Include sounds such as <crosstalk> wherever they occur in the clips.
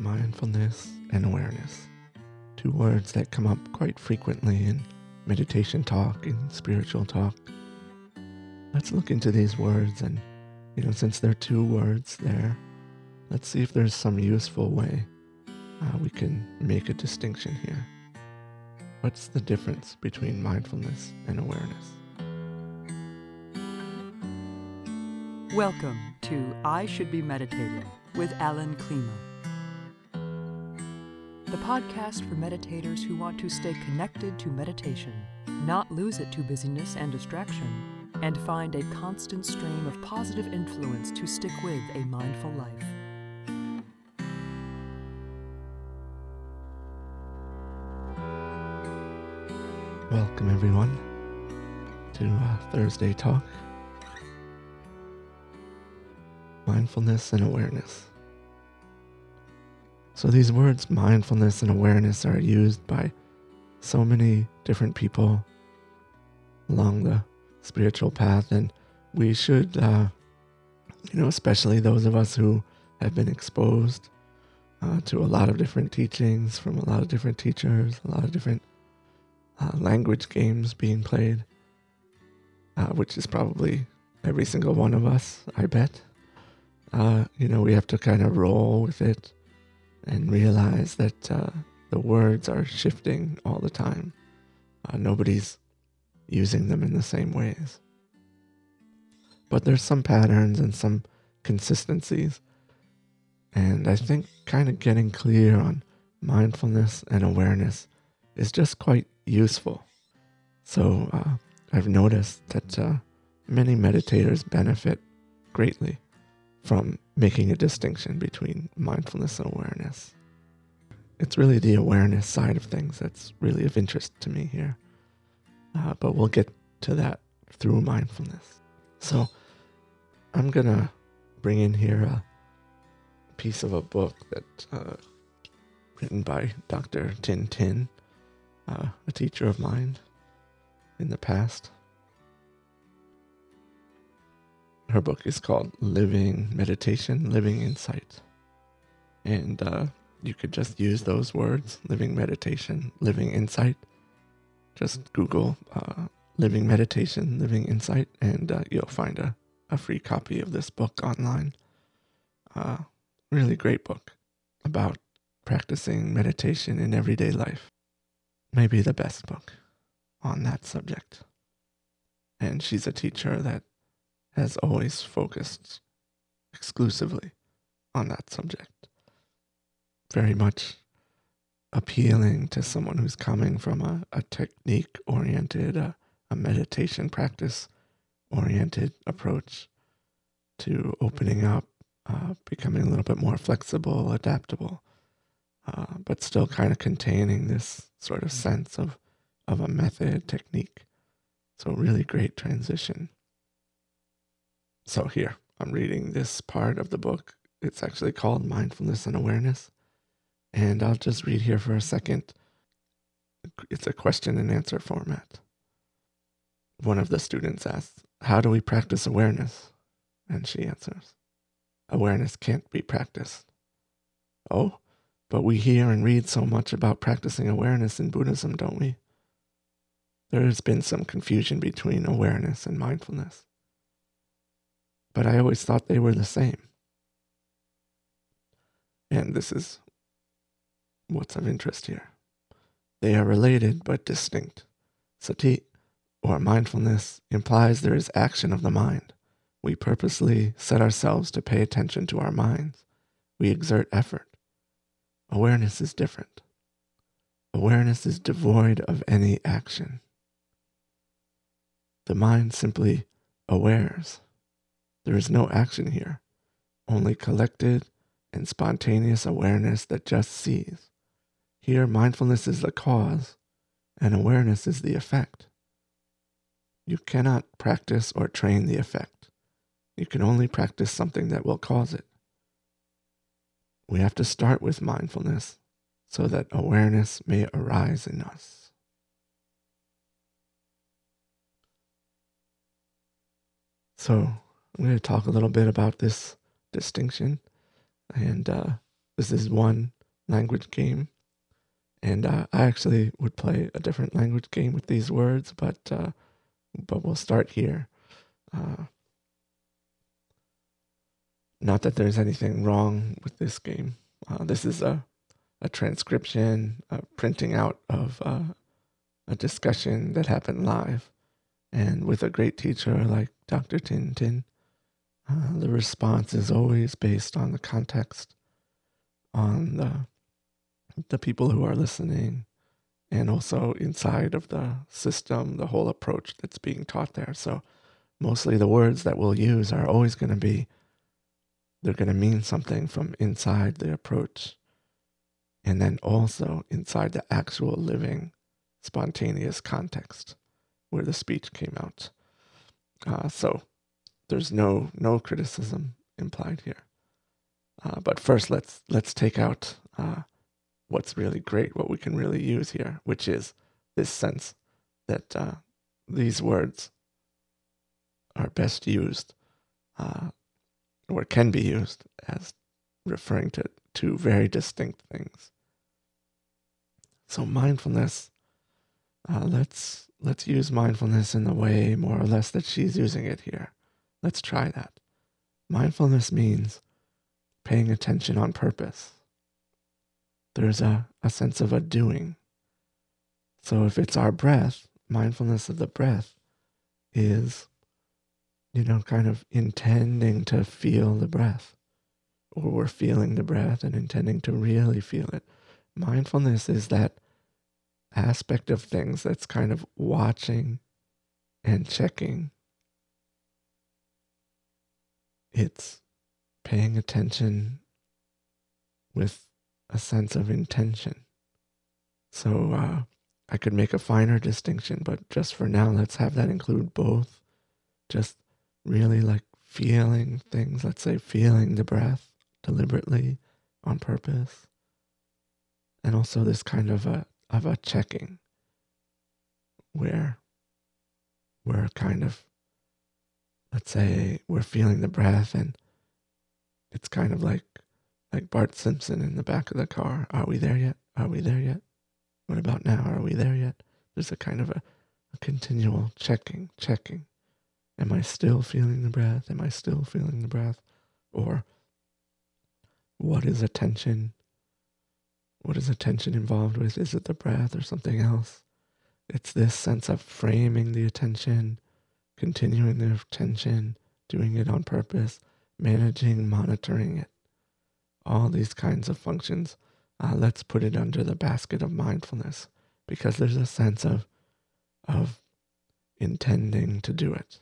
mindfulness, and awareness. Two words that come up quite frequently in meditation talk and spiritual talk. Let's look into these words and, you know, since there are two words there, let's see if there's some useful way uh, we can make a distinction here. What's the difference between mindfulness and awareness? Welcome to I Should Be Meditating with Alan Klima. The podcast for meditators who want to stay connected to meditation, not lose it to busyness and distraction, and find a constant stream of positive influence to stick with a mindful life. Welcome, everyone, to uh, Thursday Talk Mindfulness and Awareness. So, these words, mindfulness and awareness, are used by so many different people along the spiritual path, and we should, uh, you know, especially those of us who have been exposed uh, to a lot of different teachings from a lot of different teachers, a lot of different uh, language games being played, uh, which is probably every single one of us, I bet. Uh, you know, we have to kind of roll with it and realize that uh, the words are shifting all the time. Uh, nobody's using them in the same ways. But there's some patterns and some consistencies. And I think kind of getting clear on mindfulness and awareness is just quite useful. So uh, I've noticed that uh, many meditators benefit greatly from making a distinction between mindfulness and awareness. It's really the awareness side of things that's really of interest to me here. Uh, but we'll get to that through mindfulness. So I'm going to bring in here a piece of a book that uh, written by Dr. Thynn Thynn uh, a teacher of mine in the past. Her book is called Living Meditation, Living Insight. And uh, you could just use those words living meditation, living insight. Just Google uh, living meditation, living insight, and uh, you'll find a, a free copy of this book online. Uh, really great book about practicing meditation in everyday life maybe the best book on that subject. And she's a teacher that has always focused exclusively on that subject. Very much appealing to someone who's coming from a, a technique oriented, a, a meditation practice oriented approach to opening up, uh, becoming a little bit more flexible, adaptable, uh, but still kind of containing this sort of sense of, of a method, technique. So, really great transition. So, here, I'm reading this part of the book. It's actually called Mindfulness and Awareness. And I'll just read here for a second. It's a question and answer format. One of the students asks, How do we practice awareness? And she answers, Awareness can't be practiced. Oh, but we hear and read so much about practicing awareness in Buddhism, don't we? There has been some confusion between awareness and mindfulness. But I always thought they were the same. And this is what's of interest here. They are related but distinct. Sati, or mindfulness, implies there is action of the mind. We purposely set ourselves to pay attention to our minds. We exert effort. Awareness is different. Awareness is devoid of any action. The mind simply awares. There is no action here, only collected and spontaneous awareness that just sees. Here, mindfulness is the cause, and awareness is the effect. You cannot practice or train the effect. You can only practice something that will cause it. We have to start with mindfulness so that awareness may arise in us. So, I'm going to talk a little bit about this distinction. And uh, this is one language game. And uh, I actually would play a different language game with these words, but uh, but we'll start here. Uh, not that there's anything wrong with this game. Uh, this is a a transcription, a printing out of uh, a discussion that happened live, and with a great teacher like Dr. Thynn Thynn, uh, the response is always based on the context, on the the people who are listening, and also inside of the system, the whole approach that's being taught there. So, mostly the words that we'll use are always going to be they're going to mean something from inside the approach, and then also inside the actual living, spontaneous context where the speech came out. Uh, so there's no no criticism implied here. Uh, but first, let's let's take out uh, what's really great, what we can really use here, which is this sense that uh, these words are best used, uh, or can be used as referring to two very distinct things. So mindfulness, uh, let's let's use mindfulness in the way more or less that she's using it here. Let's try that. Mindfulness means paying attention on purpose. There's a, a sense of a doing. So if it's our breath, mindfulness of the breath is, you know, kind of intending to feel the breath, or we're feeling the breath and intending to really feel it. Mindfulness is that aspect of things that's kind of watching and checking it's paying attention with a sense of intention. So uh, I could make a finer distinction, but just for now, let's have that include both. Just really like feeling things, let's say feeling the breath deliberately on purpose. And also this kind of a of a checking where we're kind of let's say we're feeling the breath and it's kind of like like Bart Simpson in the back of the car. Are we there yet? Are we there yet? What about now? Are we there yet? There's a kind of a, a continual checking, checking. Am I still feeling the breath? Am I still feeling the breath? Or what is attention? What is attention involved with? Is it the breath or something else? It's this sense of framing the attention continuing their attention, doing it on purpose, managing, monitoring it. All these kinds of functions, uh, let's put it under the basket of mindfulness because there's a sense of, of intending to do it.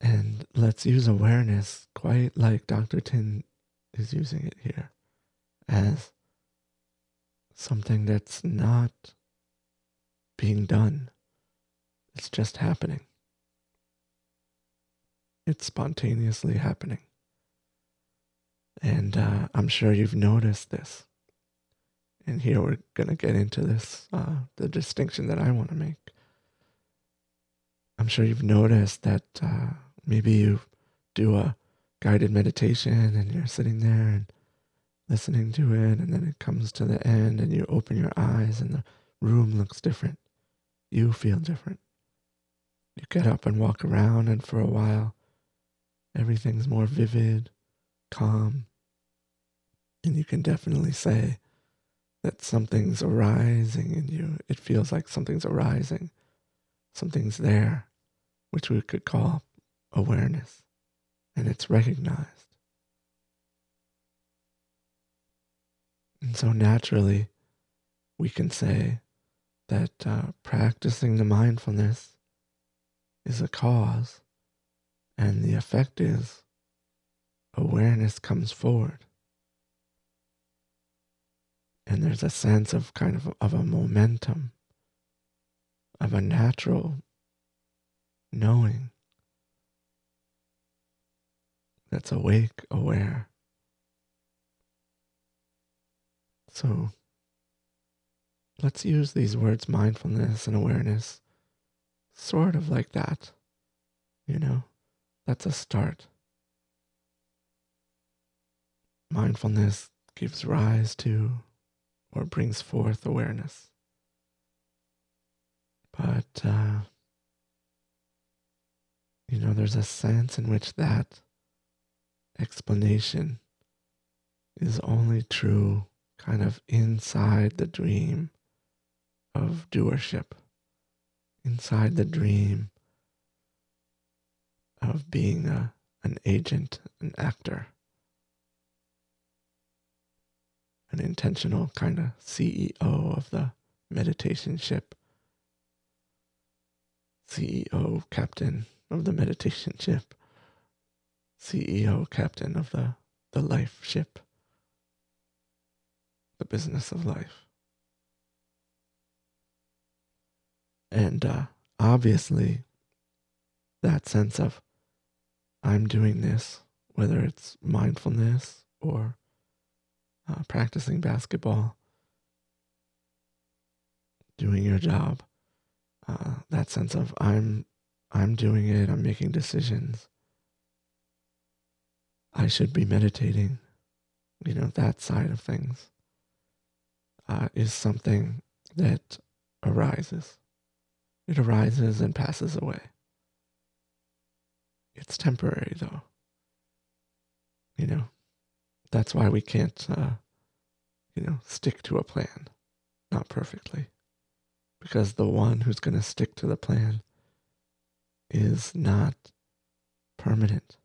And let's use awareness quite like Dr. Thynn is using it here as something that's not being done it's just happening. It's spontaneously happening. And uh, I'm sure you've noticed this. And here we're going to get into this, uh, the distinction that I want to make. I'm sure you've noticed that uh, maybe you do a guided meditation and you're sitting there and listening to it, and then it comes to the end and you open your eyes and the room looks different. You feel different. You get up and walk around, and for a while, everything's more vivid, calm, and you can definitely say that something's arising in you. It feels like something's arising, something's there, which we could call awareness, and it's recognized. And so naturally, we can say that uh, practicing the mindfulness is a cause, and the effect is awareness comes forward. And there's a sense of kind of of a momentum, of a natural knowing that's awake, aware. So let's use these words mindfulness and awareness Sort of like that. You know, that's a start. mindfulness gives rise to or brings forth awareness. But, uh, you know, there's a sense in which that explanation is only true kind of inside the dream of doership, inside the dream of being a, an agent, an actor, an intentional kind of CEO of the meditation ship, CEO, captain of the meditation ship, CEO, captain of the, the life ship, the business of life. And uh, obviously, that sense of I'm doing this, whether it's mindfulness or uh, practicing basketball, doing your job, uh, that sense of I'm I'm doing it, I'm making decisions. I should be meditating. You know, that side of things uh, is something that arises. It arises and passes away. It's temporary, though. You know, that's why we can't, uh, you know, stick to a plan. Not perfectly. Because the one who's going to stick to the plan is not permanent.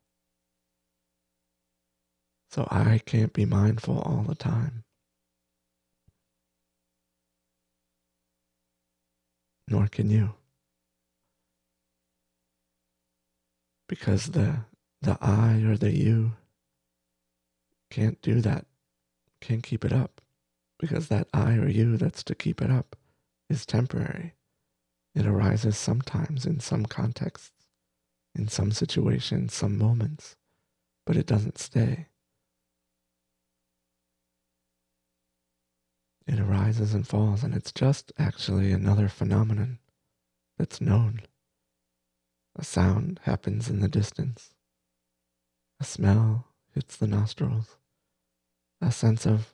So I can't be mindful all the time. Nor can you. Because the the I or the you can't do that, can't keep it up. Because that I or you that's to keep it up is temporary. It arises sometimes in some contexts, in some situations, some moments, but it doesn't stay. It arises and falls, and it's just actually another phenomenon that's known. A sound happens in the distance. A smell hits the nostrils. A sense of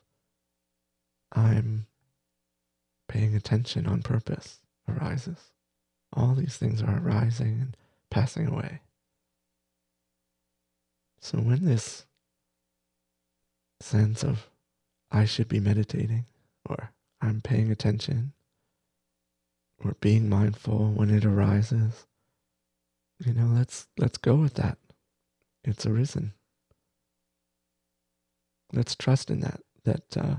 I'm paying attention on purpose arises. All these things are arising and passing away. So when this sense of I should be meditating or I'm paying attention or being mindful when it arises, you know, let's let's go with that. It's arisen. Let's trust in that that uh,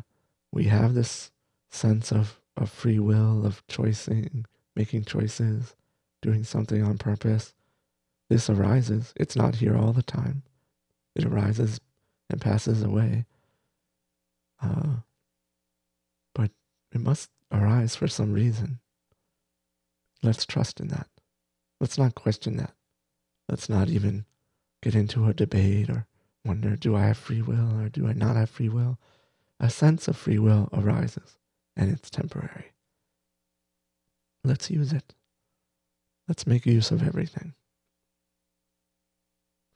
we have this sense of of free will, of choosing, making choices, doing something on purpose. This arises. It's not here all the time. It arises and passes away. Uh, it must arise for some reason. Let's trust in that. Let's not question that. Let's not even get into a debate or wonder do I have free will or do I not have free will? A sense of free will arises and it's temporary. Let's use it. Let's make use of everything.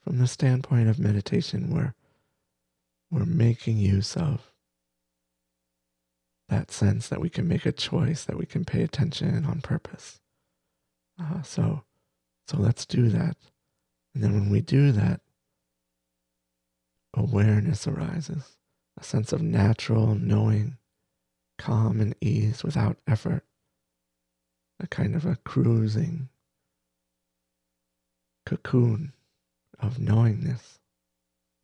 From the standpoint of meditation, we're, we're making use of that sense that we can make a choice, that we can pay attention on purpose. Uh, so, so let's do that. And then when we do that, awareness arises, a sense of natural knowing calm and ease without effort, a kind of a cruising cocoon of knowingness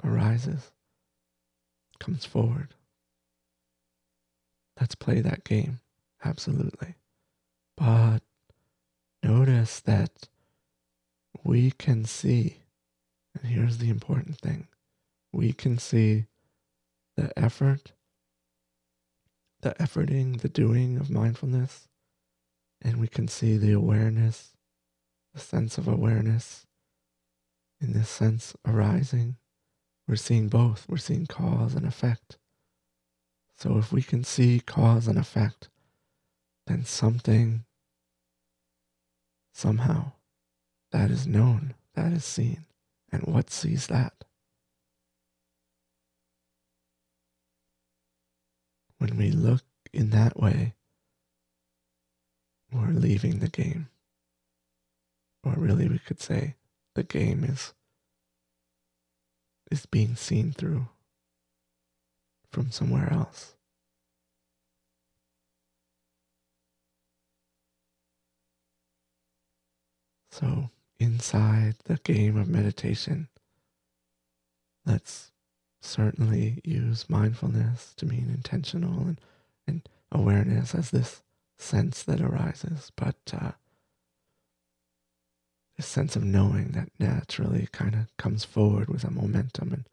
arises, comes forward. Let's play that game, absolutely. But notice that we can see, and here's the important thing we can see the effort the efforting, the doing of mindfulness, and we can see the awareness, the sense of awareness in this sense arising. We're seeing both. We're seeing cause and effect. So if we can see cause and effect, then something, somehow, that is known, that is seen. And what sees that? when we look in that way, we're leaving the game. Or really, we could say the game is, is being seen through from somewhere else. So, inside the game of meditation, let's certainly use mindfulness to mean intentional and, and awareness as this sense that arises, but uh, this sense of knowing that naturally kind of comes forward with a momentum and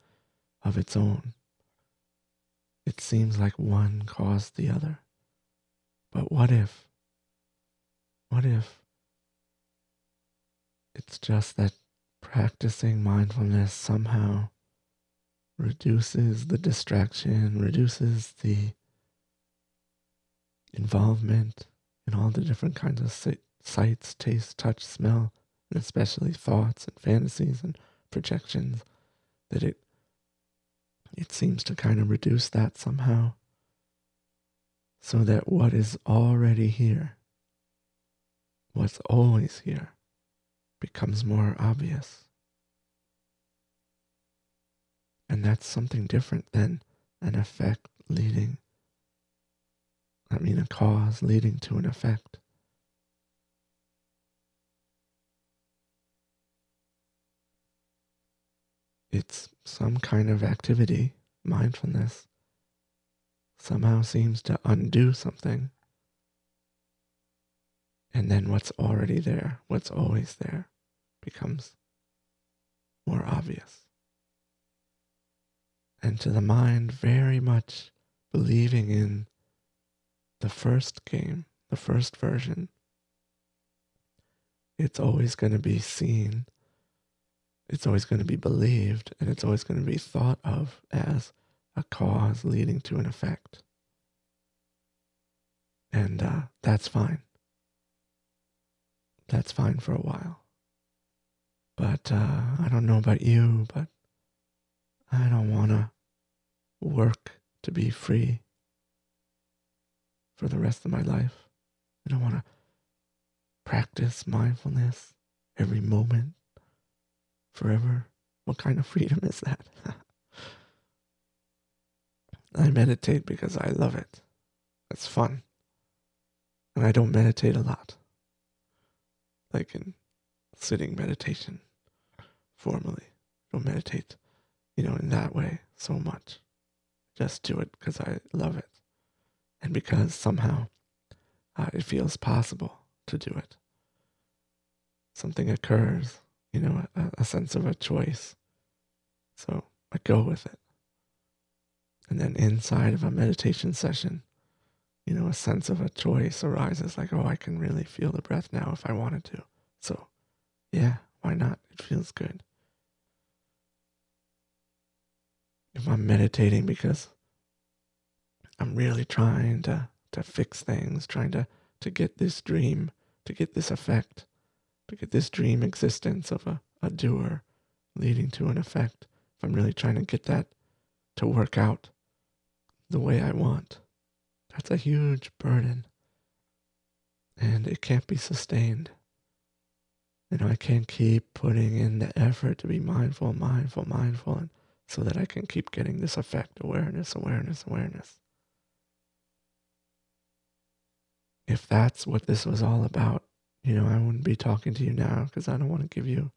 of its own. It seems like one caused the other. But what if? What if it's just that practicing mindfulness somehow reduces the distraction, reduces the involvement in all the different kinds of sights, taste, touch, smell, and especially thoughts and fantasies and projections, that it it seems to kind of reduce that somehow so that what is already here, what's always here, becomes more obvious. And that's something different than an effect leading, I mean, a cause leading to an effect. It's some kind of activity, mindfulness, somehow seems to undo something. And then what's already there, what's always there, becomes more obvious. And to the mind, very much believing in the first game, the first version, it's always going to be seen, it's always going to be believed, and it's always going to be thought of as a cause leading to an effect. And uh, that's fine. That's fine for a while. But uh, I don't know about you, but I don't want to work to be free for the rest of my life. I don't want to practice mindfulness every moment forever. What kind of freedom is that? <laughs> I meditate because I love it. It's fun. And I don't meditate a lot. Like in sitting meditation formally. Don't meditate, you know, in that way so much. Just do it because I love it. And because somehow uh, it feels possible to do it. Something occurs, you know, a, a sense of a choice. So I go with it. And then inside of a meditation session, you know, a sense of a choice arises like, oh, I can really feel the breath now if I wanted to. So, yeah, why not? It feels good. If I'm meditating because I'm really trying to, to fix things, trying to, to get this dream, to get this effect, get this dream existence of a, a doer leading to an effect, if I'm really trying to get that to work out the way I want, that's a huge burden. And it can't be sustained. You know, I can't keep putting in the effort to be mindful, mindful, mindful, and so that I can keep getting this effect awareness, awareness, awareness. If that's what this was all about, you know, I wouldn't be talking to you now because I don't want to give you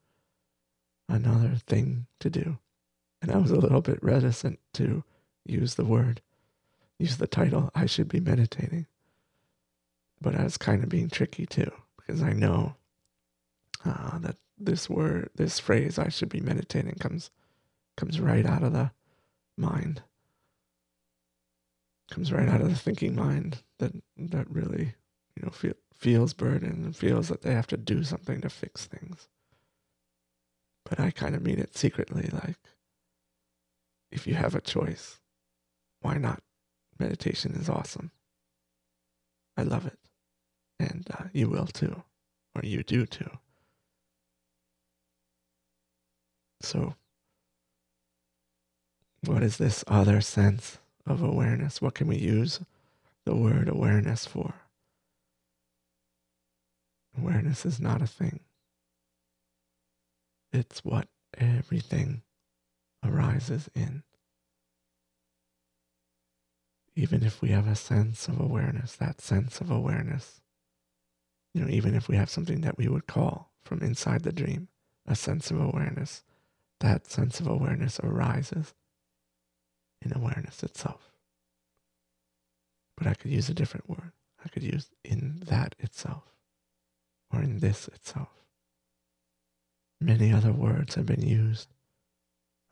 another thing to do. And I was a little bit reticent to use the word, use the title, I should be meditating. But I was kind of being tricky too because I know uh, that this word, this phrase, I should be meditating, comes comes right out of the mind. Comes right out of the thinking mind that that really, you know, feel, feels burdened and feels that they have to do something to fix things. But I kind of mean it secretly, like if you have a choice, why not? Meditation is awesome. I love it, and uh, you will too, or you do too. So, what is this other sense of awareness. What can we use the word awareness for? Awareness is not a thing. It's what everything arises in. Even if we have a sense of awareness, that sense of awareness, you know, even if we have something that we would call from inside the dream a sense of awareness, that sense of awareness arises in awareness itself. But I could use a different word. I could use in that itself or in this itself. Many other words have been used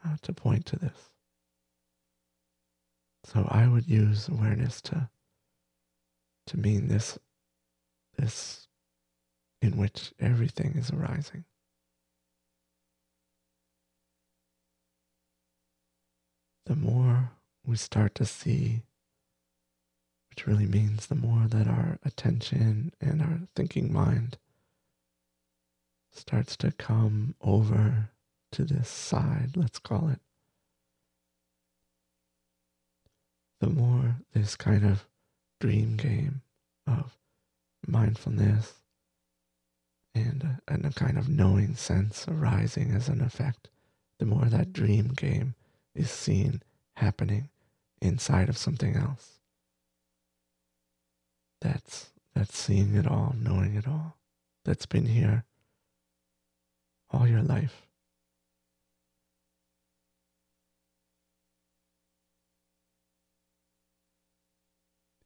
uh, to point to this. So I would use awareness to to mean this this in which everything is arising. The more we start to see, which really means the more that our attention and our thinking mind starts to come over to this side, let's call it, the more this kind of dream game of mindfulness and a, and a kind of knowing sense arising as an effect, the more that dream game is seen happening inside of something else. That's that's seeing it all, knowing it all. That's been here all your life.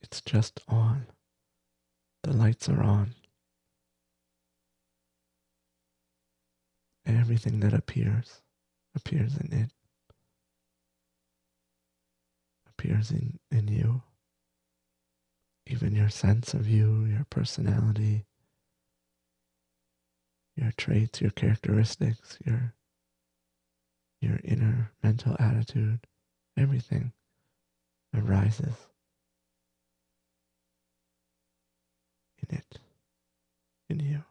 It's just on. The lights are on. Everything that appears appears in it, appears in, in you. Even your sense of you, your personality, your traits, your characteristics, your your inner mental attitude, everything arises in it, in you.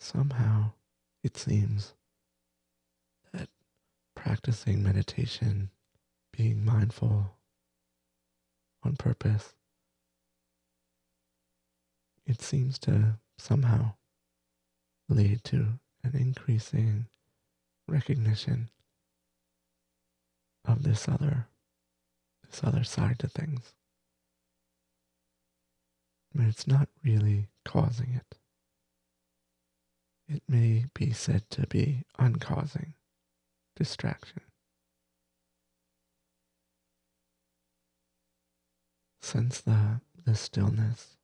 Somehow it seems that practicing meditation being mindful on purpose, it seems to somehow lead to an increasing recognition of this other this other side to things. But it's not really causing it. It may be said to be uncausing distraction. Sense the, the stillness,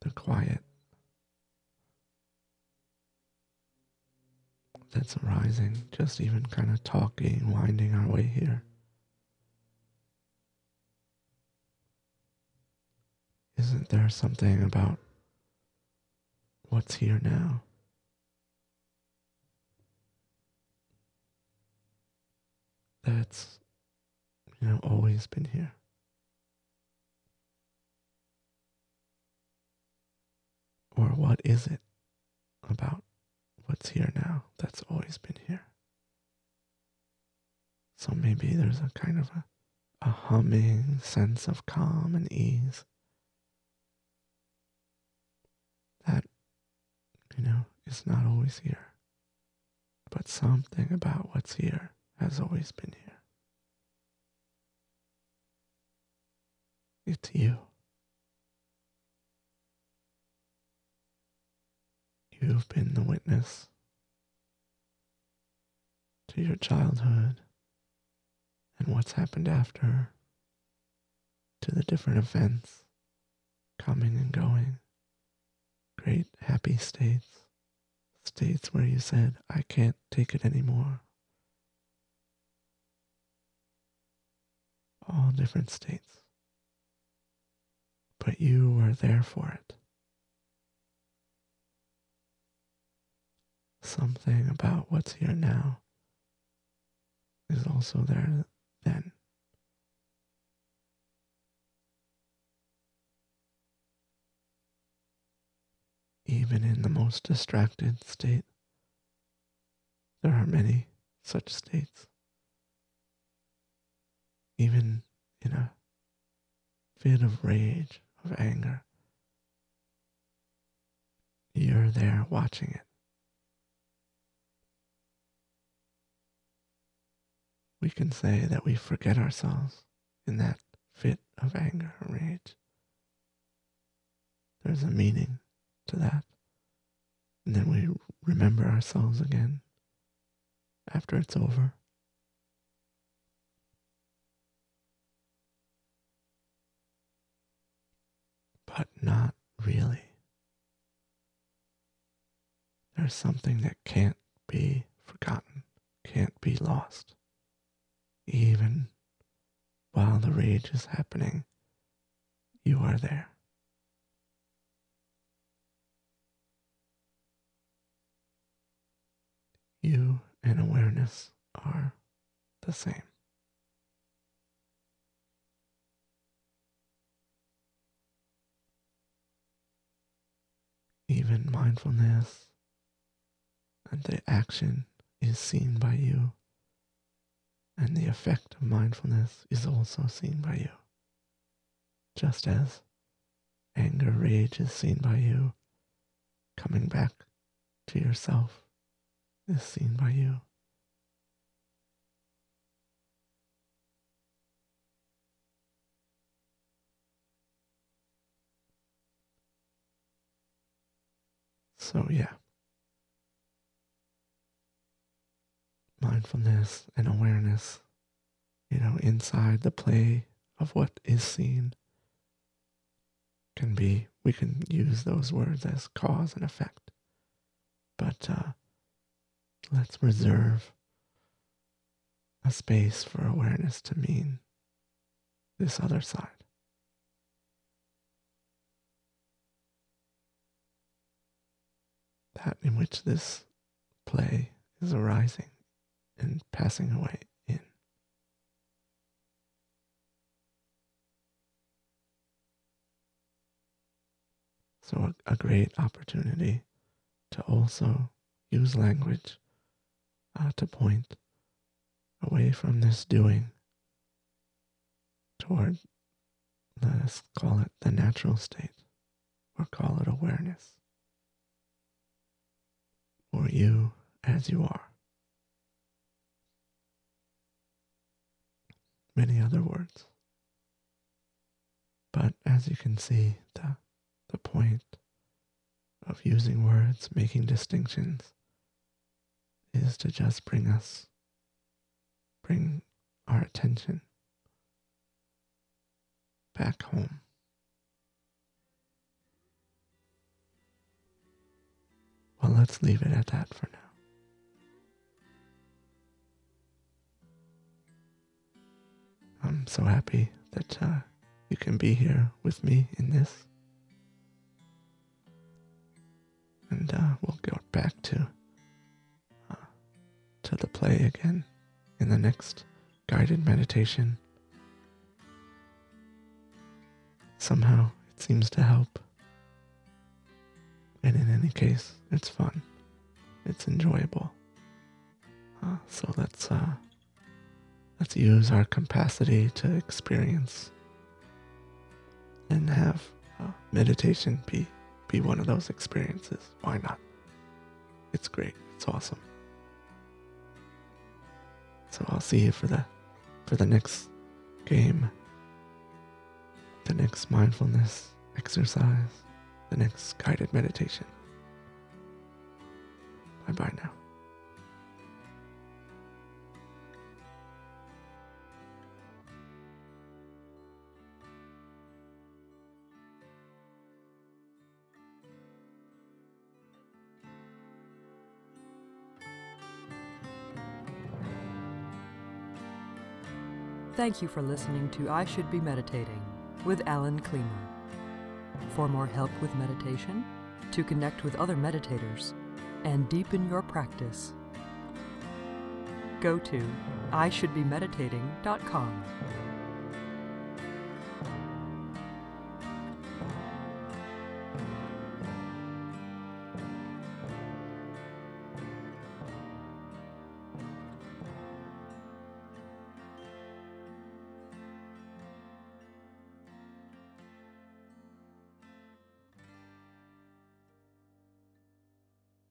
the quiet that's arising, just even kind of talking, winding our way here. Isn't there something about what's here now? That's you know, always been here. Or what is it about what's here now that's always been here? So maybe there's a kind of a, a humming sense of calm and ease that, you know, is not always here. But something about what's here has always been here. It's you. You've been the witness to your childhood and what's happened after, to the different events coming and going, great happy states, states where you said, I can't take it anymore. All different states but you were there for it. Something about what's here now is also there then. even in the most distracted state. There are many such states. Even in a fit of rage, of anger, you're there watching it. We can say that we forget ourselves in that fit of anger or rage. There's a meaning to that. And then we remember ourselves again after it's over. But not really. There's something that can't be forgotten, can't be lost, even while the rage is happening. You are there. You and awareness are the same. Even mindfulness and the action is seen by you, and the effect of mindfulness is also seen by you. Just as anger, rage is seen by you, coming back to yourself is seen by you. So, yeah. Mindfulness and awareness, you know, inside the play of what is seen can be, we can use those words as cause and effect. But uh, let's reserve a space for awareness to mean this other side. That in which this play is arising and passing away in. So, a, a great opportunity to also use language uh, to point away from this doing toward, let us call it the natural state or call it awareness, or you as you are. Many other words. But as you can see, the, the point of using words, making distinctions, is to just bring us, bring our attention back home. Well, let's leave it at that for now. I'm so happy that uh, you can be here with me in this. And uh, we'll go back to to the play again in the next guided meditation. Somehow it seems to help. And in any case, it's fun. It's enjoyable. Uh, so let's uh, let's use our capacity to experience and have uh, meditation be be one of those experiences. Why not? It's great. It's awesome. So I'll see you for the for the next game, the next mindfulness exercise, the next guided meditation. Bye bye now. Thank you for listening to I Should Be Meditating with Alan Klima. For more help with meditation, to connect with other meditators, and deepen your practice, go to ishouldbemeditating.com.